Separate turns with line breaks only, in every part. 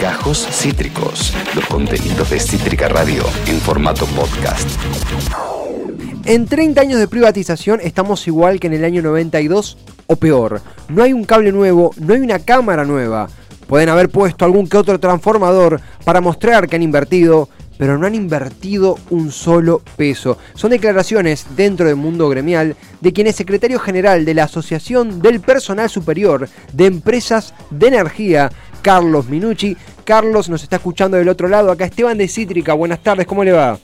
Gajos Cítricos, los contenidos de Cítrica Radio en formato podcast.
En 30 años de privatización estamos igual que en el año 92 o peor. No hay un cable nuevo, no hay una cámara nueva. Pueden haber puesto algún que otro transformador para mostrar que han invertido, pero no han invertido un solo peso. Son declaraciones dentro del mundo gremial de quien es secretario general de la Asociación del Personal Superior de Empresas de Energía, Carlos Minucci. Carlos nos está escuchando del otro lado. Acá Esteban de Cítrica. Buenas tardes, ¿cómo le va?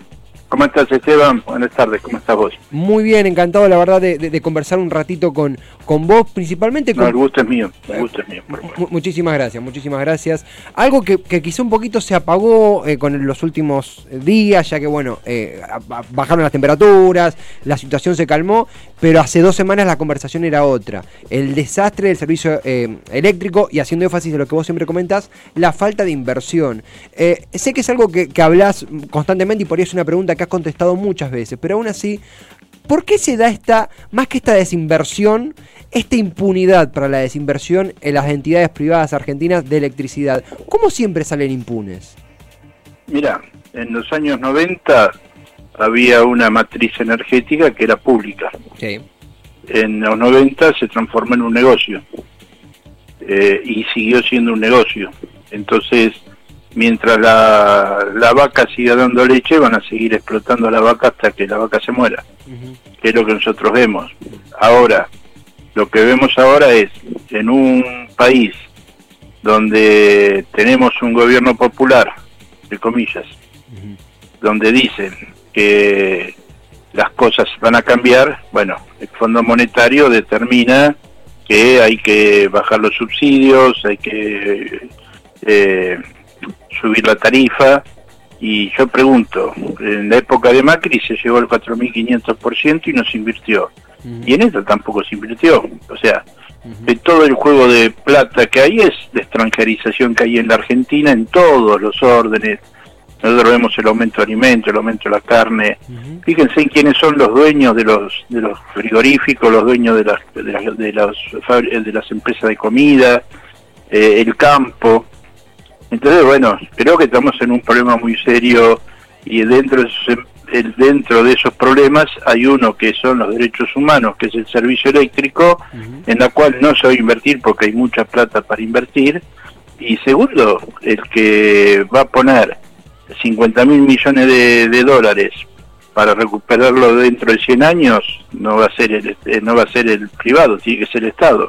¿Cómo estás, Esteban? Buenas tardes, ¿cómo estás vos?
Muy bien, encantado, la verdad, de, conversar un ratito con, con vos, principalmente con...
No, el gusto es mío, el gusto es mío.
muchísimas gracias, muchísimas gracias. Algo que, quizá un poquito se apagó eh, con los últimos días, ya que, bueno, eh, bajaron las temperaturas, la situación se calmó, pero hace dos semanas la conversación era otra. El desastre del servicio eh, eléctrico y haciendo énfasis de lo que vos siempre comentás, la falta de inversión. sé que es algo que, que hablas constantemente y por eso es una pregunta que has contestado muchas veces, pero aún así, ¿por qué se da esta, más que esta desinversión, esta impunidad para la desinversión en las entidades privadas argentinas de electricidad? ¿Cómo siempre salen impunes?
Mira, en los años 90 había una matriz energética que era pública. En los 90 se transformó en un negocio eh, y siguió siendo un negocio. Entonces, mientras la, vaca siga dando leche, van a seguir explotando a la vaca hasta que la vaca se muera, que es lo que nosotros vemos. Ahora, lo que vemos ahora es en un país donde tenemos un gobierno popular, de comillas, donde dicen que las cosas van a cambiar, bueno, el Fondo Monetario determina que hay que bajar los subsidios, hay que eh, subir la tarifa y yo pregunto, en la época de Macri se llegó al 4.500% y no se invirtió. Y en esto tampoco se invirtió. O sea, de todo el juego de plata que hay es de extranjerización que hay en la Argentina en todos los órdenes. Nosotros vemos el aumento de alimentos, el aumento de la carne. Fíjense en quiénes son los dueños de los de los frigoríficos, los dueños de las de las, de las, de las empresas de comida, eh, el campo. Entonces, bueno, creo que estamos en un problema muy serio y dentro de, esos, em, dentro de esos problemas hay uno que son los derechos humanos, que es el servicio eléctrico, en la cual no se va a invertir porque hay mucha plata para invertir. Y segundo, el que va a poner 50 mil millones de, dólares para recuperarlo dentro de 100 años no va a ser el, eh, no va a ser el privado, tiene que ser el Estado.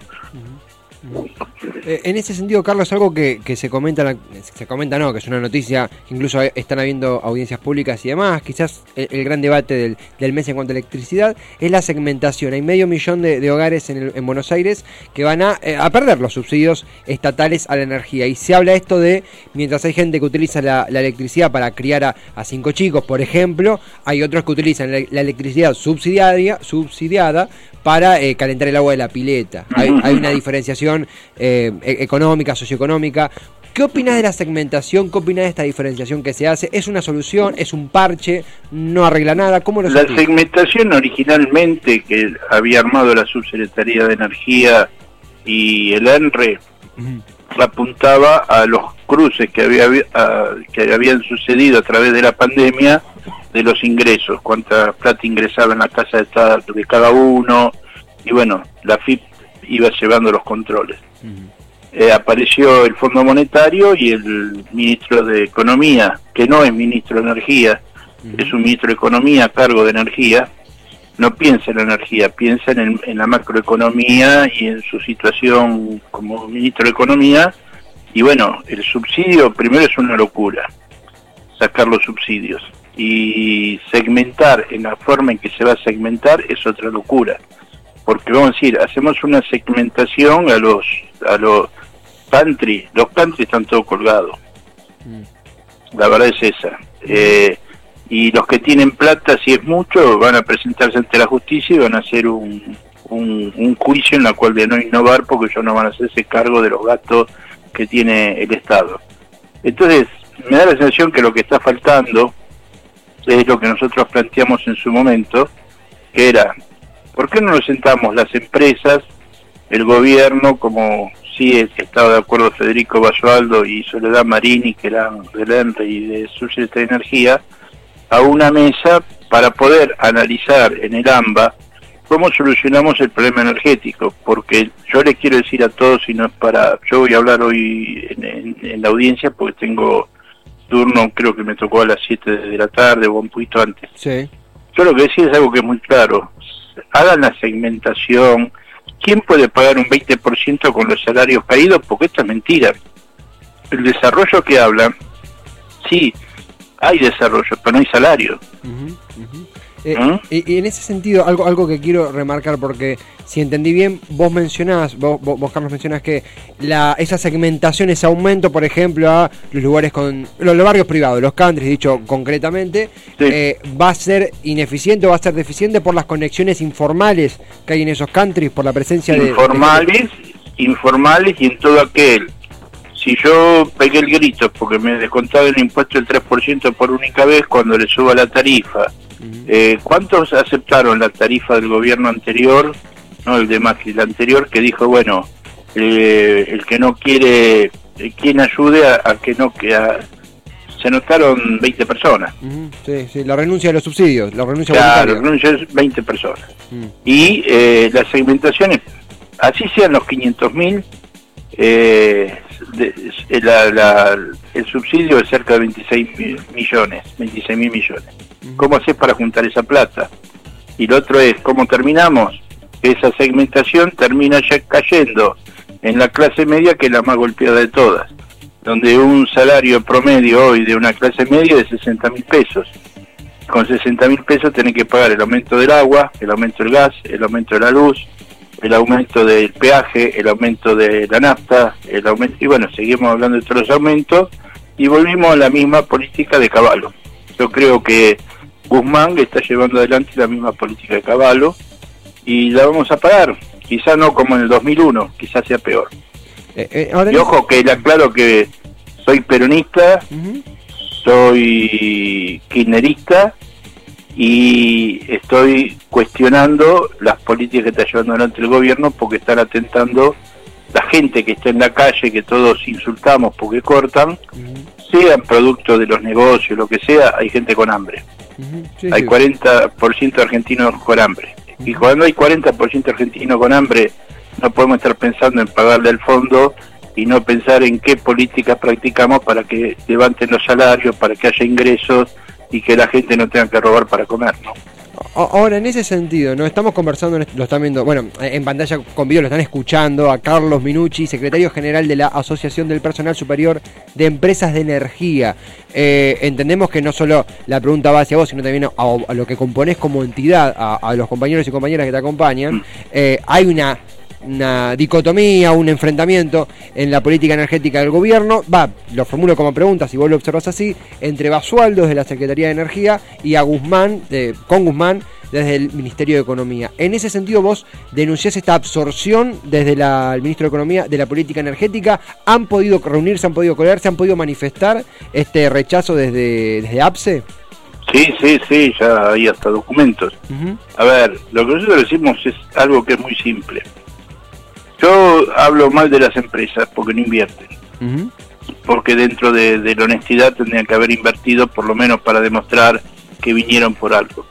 Eh, en ese sentido, Carlos, algo que, se comenta, se comenta no, que es una noticia, incluso están habiendo audiencias públicas y demás, quizás el, gran debate del, mes en cuanto a electricidad, es la segmentación. Hay medio millón de, hogares en, Buenos Aires que van eh, a, perder los subsidios estatales a la energía. Y se habla esto de, mientras hay gente que utiliza la, electricidad para criar a, cinco chicos, por ejemplo, hay otros que utilizan la, electricidad subsidiaria, subsidiada para eh, calentar el agua de la pileta. Hay, una diferenciación eh, e-, económica, socioeconómica. ¿Qué opinas de la segmentación? ¿Qué opinas de esta diferenciación que se hace? ¿Es una solución? ¿Es un parche? ¿No arregla nada? ¿Cómo lo
La segmentación originalmente que había armado la Subsecretaría de Energía y el ENRE apuntaba a los cruces que, había, que habían sucedido a través de la pandemia de los ingresos, cuánta plata ingresaba en la casa de, de cada uno, y bueno, la FIP iba llevando los controles. Eh, apareció el Fondo Monetario y el ministro de Economía, que no es ministro de Energía, es un ministro de Economía a cargo de Energía, no piensa en la energía, piensa en, en la macroeconomía y en su situación como ministro de Economía. Y bueno, el subsidio primero es una locura, sacar los subsidios y segmentar en la forma en que se va a segmentar es otra locura. Porque vamos a decir, hacemos una segmentación a los a los pantry, los pantry están todos colgados. Mm. La verdad es esa. Eh, y los que tienen plata, si es mucho, van a presentarse ante la justicia y van a hacer un, un, juicio en la cual de no innovar porque ellos no van a hacerse cargo de los gastos que tiene el Estado. Entonces, me da la sensación que lo que está faltando es lo que nosotros planteamos en su momento, que era, ¿por qué no nos sentamos las empresas, el gobierno, como sí estado de acuerdo Federico Basualdo y Soledad Marini, que eran del ENRE y de Subsecretaría de Energía, a una mesa para poder analizar en el AMBA cómo solucionamos el problema energético, porque yo les quiero decir a todos, y no es para, yo voy a hablar hoy en, la audiencia porque tengo turno, creo que me tocó a las 7 de la tarde o un poquito antes. Sí. Yo lo que decía es algo que es muy claro, hagan la segmentación, ¿quién puede pagar un 20% con los salarios caídos? Porque esto es mentira. El desarrollo que hablan, sí, hay desarrollo, pero no hay salario.
Eh, ¿Mm? y, en ese sentido, algo, algo que quiero remarcar, porque si entendí bien, vos mencionás, vos, vos, Carlos mencionás que la, esa segmentación, ese aumento, por ejemplo, a los lugares con los, barrios privados, los countries, dicho concretamente, eh, va a ser ineficiente o va a ser deficiente por las conexiones informales que hay en esos countries, por la presencia
de... Informales, informales y en todo aquel si yo pegué el grito porque me descontaba el impuesto del 3% por única vez cuando le suba la tarifa, eh, ¿cuántos aceptaron la tarifa del gobierno anterior, no el de Macri, el anterior, que dijo, bueno, eh, el que no quiere, eh, quien ayude a, que no queda se notaron 20 personas.
Sí, sí, la renuncia de los subsidios, la renuncia
Claro, la renuncia de 20 personas. Y eh, las segmentaciones, así sean los 500 mil, eh, el subsidio es cerca de 26 millones, 26 mil millones. ¿Cómo haces para juntar esa plata? Y lo otro es, ¿cómo terminamos? Esa segmentación termina ya cayendo en la clase media, que es la más golpeada de todas, donde un salario promedio hoy de una clase media es de 60 mil pesos. Con 60 mil pesos tenés que pagar el aumento del agua, el aumento del gas, el aumento de la luz, el aumento del peaje, el aumento de la nafta, el aumento, y bueno, seguimos hablando de todos los aumentos, y volvimos a la misma política de caballo. Yo creo que Guzmán está llevando adelante la misma política de caballo, y la vamos a pagar, quizá no como en el 2001, quizás sea peor. Eh, eh, y ojo que le aclaro que soy peronista, soy kirchnerista, y estoy cuestionando las políticas que está llevando adelante el gobierno porque están atentando la gente que está en la calle, que todos insultamos porque cortan, sean producto de los negocios, lo que sea, hay gente con hambre. hay 40% de argentinos con hambre. Y cuando hay 40% de argentinos con hambre, no podemos estar pensando en pagarle el fondo y no pensar en qué políticas practicamos para que levanten los salarios, para que haya ingresos, y que la gente no tenga que robar para comer, ¿no?
Ahora, en ese sentido, ¿no? Estamos conversando, lo están viendo, bueno, en pantalla con video lo están escuchando a Carlos Minucci, secretario general de la Asociación del Personal Superior de Empresas de Energía. Eh, entendemos que no solo la pregunta va hacia vos, sino también a, lo que componés como entidad, a, los compañeros y compañeras que te acompañan. Mm. Eh, hay una una dicotomía, un enfrentamiento en la política energética del gobierno, va, lo formulo como pregunta, si vos lo observas así, entre Basualdo desde la Secretaría de Energía y a Guzmán, con Guzmán desde el Ministerio de Economía. En ese sentido vos denunciás esta absorción desde el Ministro de Economía de la política energética, ¿han podido reunirse, han podido colarse, han podido manifestar este rechazo desde, desde APSE?
Sí, sí, sí, ya hay hasta documentos. A ver, lo que nosotros decimos es algo que es muy simple. Yo hablo mal de las empresas porque no invierten. Porque dentro de, la honestidad tendrían que haber invertido por lo menos para demostrar que vinieron por algo.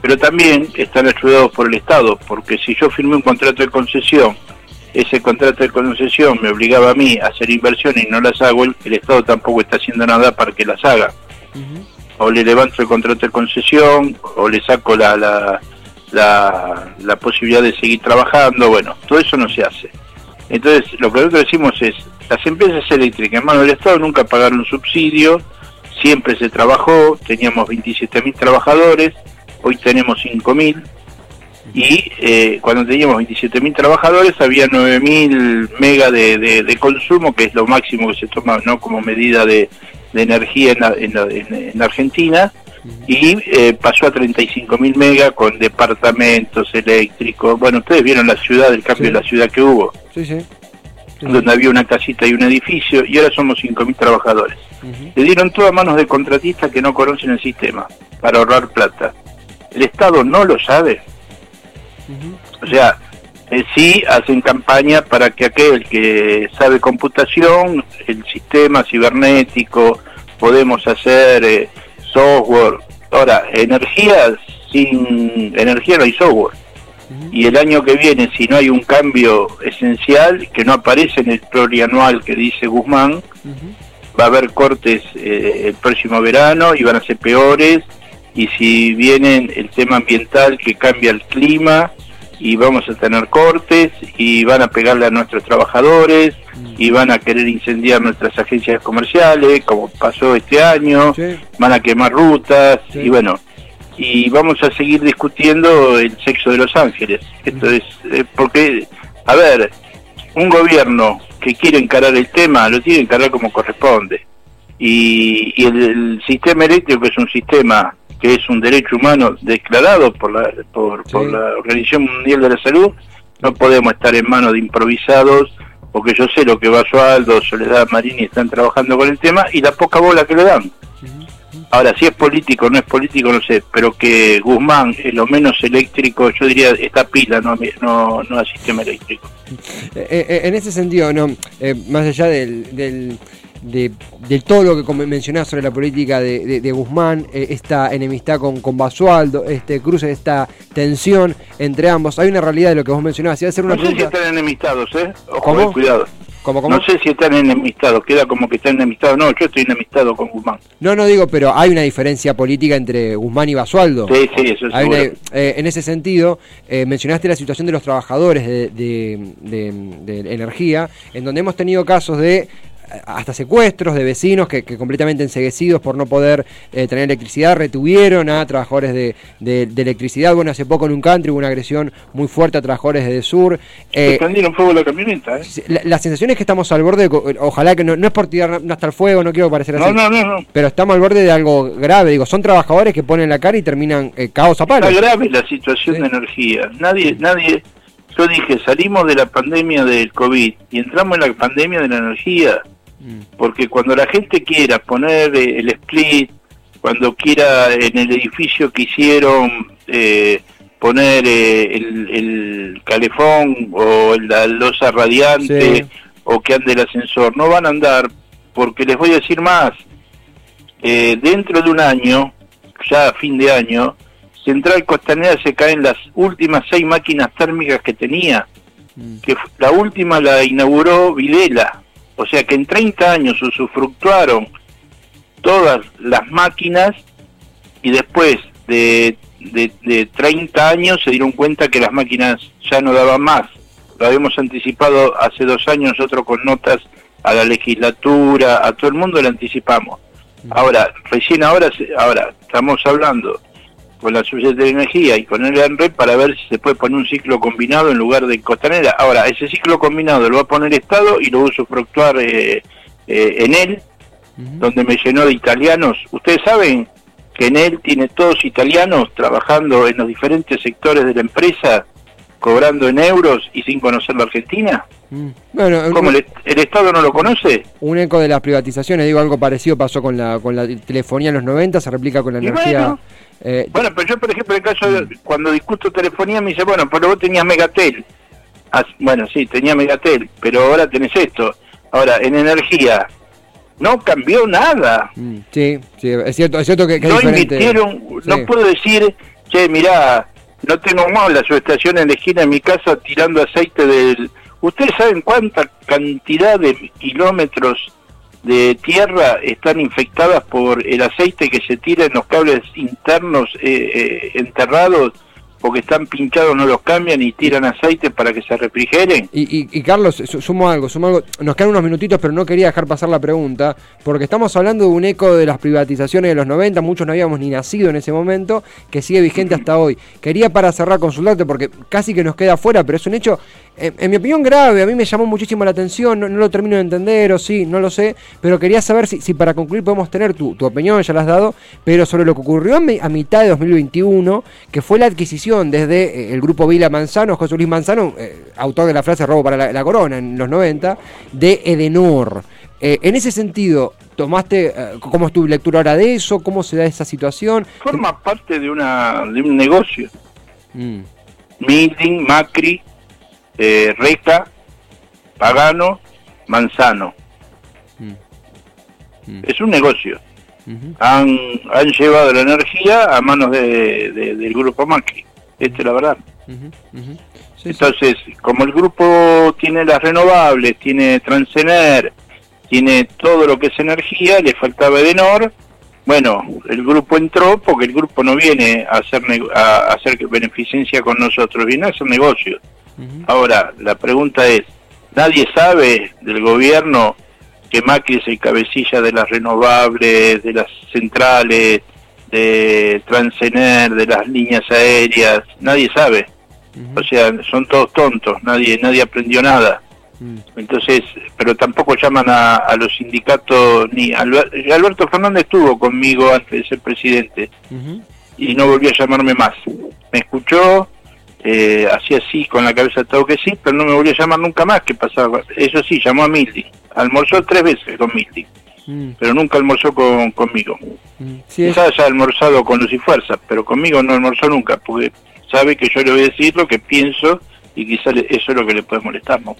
Pero también están ayudados por el Estado, porque si yo firmé un contrato de concesión, ese contrato de concesión me obligaba a mí a hacer inversiones y no las hago, el, Estado tampoco está haciendo nada para que las haga. O le levanto el contrato de concesión, o le saco la, la la, la posibilidad de seguir trabajando, bueno, todo eso no se hace. Entonces, lo que nosotros decimos es, las empresas eléctricas en manos del Estado nunca pagaron subsidio, siempre se trabajó, teníamos 27.000 trabajadores, hoy tenemos 5.000, y eh, cuando teníamos 27.000 trabajadores había 9.000 mega de, de, consumo, que es lo máximo que se toma ¿no? como medida de, energía en, en, en Argentina, y eh, pasó a 35.000 megas con departamentos eléctricos. Bueno, ustedes vieron la ciudad, el cambio de la ciudad que hubo. Sí, sí. Donde había una casita y un edificio, y ahora somos 5.000 trabajadores. Le dieron todo a manos de contratistas que no conocen el sistema para ahorrar plata. ¿El Estado no lo sabe? O sea, eh, sí hacen campaña para que aquel que sabe computación, el sistema cibernético, podemos hacer eh, software. Ahora, energía, sin energía no hay software. Y el año que viene, si no hay un cambio esencial, que no aparece en el plurianual que dice Guzmán, va a haber cortes eh, el próximo verano y van a ser peores. Y si viene el tema ambiental que cambia el clima, y vamos a tener cortes y van a pegarle a nuestros trabajadores y van a querer incendiar nuestras agencias comerciales, como pasó este año, van a quemar rutas y bueno, y vamos a seguir discutiendo el sexo de los ángeles. Esto es eh, porque, a ver, un gobierno que quiere encarar el tema lo tiene que encarar como corresponde. Y, el sistema eléctrico es un sistema que es un derecho humano declarado por la, por, la Organización Mundial de la Salud, no podemos estar en manos de improvisados, porque yo sé lo que Basualdo, Soledad Marini están trabajando con el tema y la poca bola que le dan. Ahora, si es político o no es político, no sé, pero que Guzmán es lo menos eléctrico, yo diría, está pila, no, no, no al sistema eléctrico.
Eh, eh, en ese sentido, no eh, más allá del de, todo lo que mencionás sobre la política de, Guzmán, eh, esta enemistad con, con Basualdo, este cruce, esta tensión entre ambos. Hay una realidad de lo que vos mencionabas.
Si
hacer una
no sé si están enemistados, ¿eh? Ojo, eh, cuidado. No sé si están enemistados, queda como que están enemistados. No, yo estoy enemistado con Guzmán.
No, no digo, pero hay una diferencia política entre Guzmán y Basualdo.
Sí, sí, eso es
eh, En ese sentido, mencionaste la situación de los trabajadores de, de energía, en donde hemos tenido casos de hasta secuestros de vecinos que, completamente enseguecidos por no poder eh, tener electricidad retuvieron a trabajadores de, electricidad. Bueno, hace poco en un country hubo una agresión muy fuerte a trabajadores de Sur.
Eh, prendieron fuego la camioneta. ¿eh?
La, sensación es que estamos al borde, ojalá que no, no es por tirar hasta el fuego, no quiero parecer así.
No, no, no,
Pero estamos al borde de algo grave. Digo, son trabajadores que ponen la cara y terminan eh, caos a palos.
Está grave la situación de energía. Nadie, nadie. Yo dije, salimos de la pandemia del COVID y entramos en la pandemia de la energía. Porque cuando la gente quiera poner eh, el split, cuando quiera en el edificio que hicieron eh, poner eh, el, calefón o la losa radiante o que ande el ascensor, no van a andar porque les voy a decir más, dentro de un año, ya a fin de año, Central Costanera se caen las últimas seis máquinas térmicas que tenía, mm. que la última la inauguró Videla, o sea que en 30 años usufructuaron todas las máquinas y después de, de, 30 años se dieron cuenta que las máquinas ya no daban más. Lo habíamos anticipado hace dos años nosotros con notas a la legislatura, a todo el mundo le anticipamos. Ahora, recién ahora, ahora estamos hablando con la Sociedad de Energía y con el ANRE para ver si se puede poner un ciclo combinado en lugar de costanera. Ahora, ese ciclo combinado lo va a poner Estado y lo va a usufructuar eh, eh, en él, donde me llenó de italianos. Ustedes saben que en él tiene todos italianos trabajando en los diferentes sectores de la empresa, cobrando en euros y sin conocer la Argentina. Mm. Bueno, ¿Cómo el, Estado no lo conoce?
Un eco de las privatizaciones, digo, algo parecido pasó con la, con la telefonía en los 90, se replica con la energía.
Eh, bueno, pero yo, por ejemplo, en el caso de, cuando discuto telefonía, me dice, bueno, pero vos tenías Megatel. Ah, bueno, sí, tenía Megatel, pero ahora tenés esto. Ahora, en energía, no cambió nada.
Mm, sí, sí, es cierto, es cierto que,
no invirtieron, no puedo decir, che, mirá, no tengo más la subestación en la esquina de mi casa tirando aceite del... ¿Ustedes saben cuánta cantidad de kilómetros de tierra están infectadas por el aceite que se tira en los cables internos eh, eh, enterrados porque están pinchados no los cambian y tiran aceite para que se refrigeren.
Y, y, Carlos, sumo algo, sumo algo, nos quedan unos minutitos, pero no quería dejar pasar la pregunta, porque estamos hablando de un eco de las privatizaciones de los 90, muchos no habíamos ni nacido en ese momento, que sigue vigente hasta hoy. Quería para cerrar consultarte, porque casi que nos queda afuera, pero es un hecho en, mi opinión, grave. A mí me llamó muchísimo la atención. No, lo termino de entender, o sí, no lo sé. Pero quería saber si, si para concluir podemos tener tu, opinión, ya la has dado. Pero sobre lo que ocurrió a, mitad de 2021, que fue la adquisición desde eh, el grupo Vila Manzano, José Luis Manzano, eh, autor de la frase robo para la, corona en los 90, de Edenor. Eh, en ese sentido, tomaste, ¿cómo es tu lectura ahora de eso? ¿Cómo se da esa situación?
Forma parte de, una, de un negocio. Mm. Macri, eh, Reca, Pagano, Manzano. Mm. Mm. Es un negocio. han, han llevado la energía a manos de, del grupo Macri. Esta es la verdad. Entonces, como el grupo tiene las renovables, tiene Transener, tiene todo lo que es energía, le faltaba Edenor, bueno, el grupo entró porque el grupo no viene a hacer, a hacer beneficencia con nosotros, viene a hacer negocios. Ahora, la pregunta es, ¿nadie sabe del gobierno que Macri es el cabecilla de las renovables, de las centrales, de Transener, de las líneas aéreas? Nadie sabe. O sea, son todos tontos, nadie nadie aprendió nada. Mm. Entonces, pero tampoco llaman a, los sindicatos, ni Alberto Fernández estuvo conmigo antes de ser presidente y no volvió a llamarme más. Me escuchó, eh, hacía así con la cabeza todo que sí, pero no me volvió a llamar nunca más. ¿Qué pasaba? Eso sí, llamó a Mildi. Almorzó tres veces con Mildi, mm. pero nunca almorzó con, conmigo. Mm. Quizás haya almorzado con Luz y Fuerza, pero conmigo no almorzó nunca, porque sabe que yo le voy a decir lo que pienso y quizás eso es lo que le puede molestar, ¿no?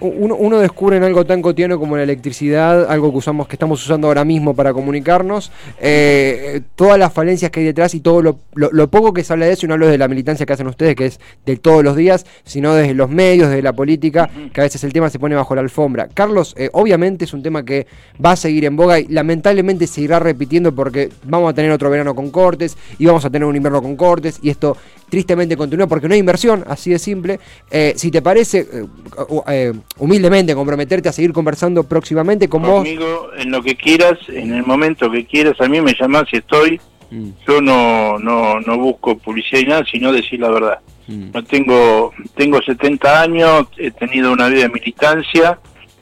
Uno, descubre en algo tan cotidiano como la electricidad, algo que usamos, que estamos usando ahora mismo para comunicarnos, eh, todas las falencias que hay detrás y todo lo, poco que se habla de eso, y no hablo de la militancia que hacen ustedes, que es de todos los días, sino desde los medios, desde la política, que a veces el tema se pone bajo la alfombra. Carlos, eh, obviamente es un tema que va a seguir en boga y lamentablemente se irá repitiendo porque vamos a tener otro verano con cortes y vamos a tener un invierno con cortes y esto tristemente continúa porque no hay inversión, así de simple. Eh, si te parece, humildemente comprometerte a seguir conversando próximamente con
Conmigo, en lo que quieras, en el momento que quieras, a mí me llamás si estoy. Mm. Yo no, no, no busco publicidad y nada, sino decir la verdad. Mm. No tengo, tengo 70 años, he tenido una vida de militancia.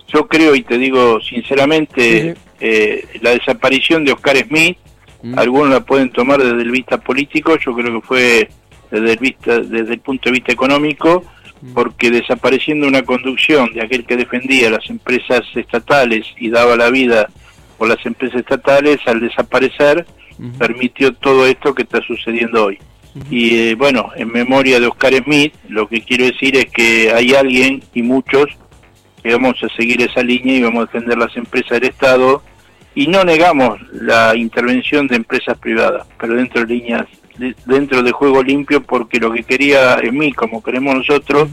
Yo creo, y te digo sinceramente, eh, la desaparición de Oscar Smith, mm. algunos la pueden tomar desde el vista político, yo creo que fue desde el, vista, desde el punto de vista económico, porque desapareciendo una conducción de aquel que defendía las empresas estatales y daba la vida por las empresas estatales, al desaparecer, permitió todo esto que está sucediendo hoy. Y eh, bueno, en memoria de Oscar Smith, lo que quiero decir es que hay alguien y muchos que vamos a seguir esa línea y vamos a defender las empresas del Estado y no negamos la intervención de empresas privadas, pero dentro de líneas dentro de juego limpio porque lo que quería en mí, como queremos nosotros,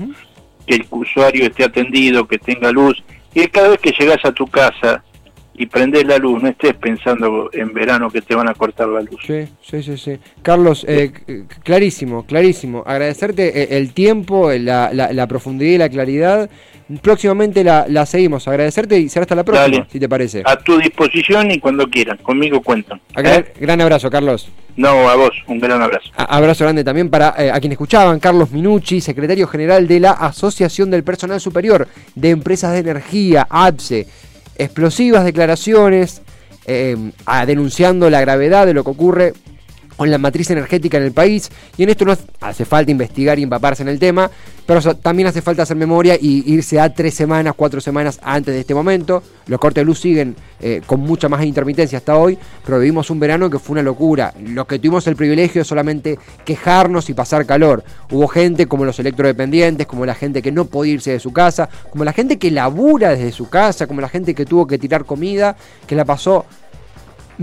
que el usuario esté atendido, que tenga luz, y cada vez que llegas a tu casa y prendes la luz, no estés pensando en verano que te van a cortar la luz.
Sí, sí, sí. sí. Carlos, eh, clarísimo, clarísimo. Agradecerte eh, el tiempo, la, la profundidad y la claridad próximamente la, seguimos. Agradecerte y será hasta la próxima, si te parece.
A tu disposición y cuando quieran. Conmigo cuentan.
¿Eh? Gran, abrazo, Carlos.
No, a vos, un gran abrazo.
abrazo grande también para eh, a quienes escuchaban. Carlos Minucci, secretario general de la Asociación del Personal Superior de Empresas de Energía, APSE. Explosivas declaraciones eh, denunciando la gravedad de lo que ocurre con la matriz energética en el país. Y en esto no hace falta investigar y empaparse en el tema, pero también hace falta hacer memoria y irse a tres semanas, cuatro semanas antes de este momento. Los cortes de luz siguen eh, con mucha más intermitencia hasta hoy, pero vivimos un verano que fue una locura. Los que tuvimos el privilegio de solamente quejarnos y pasar calor. Hubo gente como los electrodependientes, como la gente que no podía irse de su casa, como la gente que labura desde su casa, como la gente que tuvo que tirar comida, que la pasó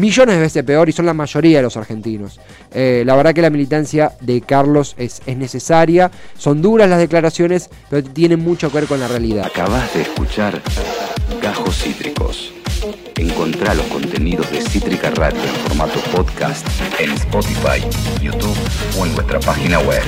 millones de veces peor y son la mayoría de los argentinos. Eh, la verdad que la militancia de Carlos es, es, necesaria, son duras las declaraciones, pero tienen mucho que ver con la realidad.
Acabas de escuchar Gajos Cítricos. Encontrá los contenidos de Cítrica Radio en formato podcast en Spotify, YouTube o en nuestra página web.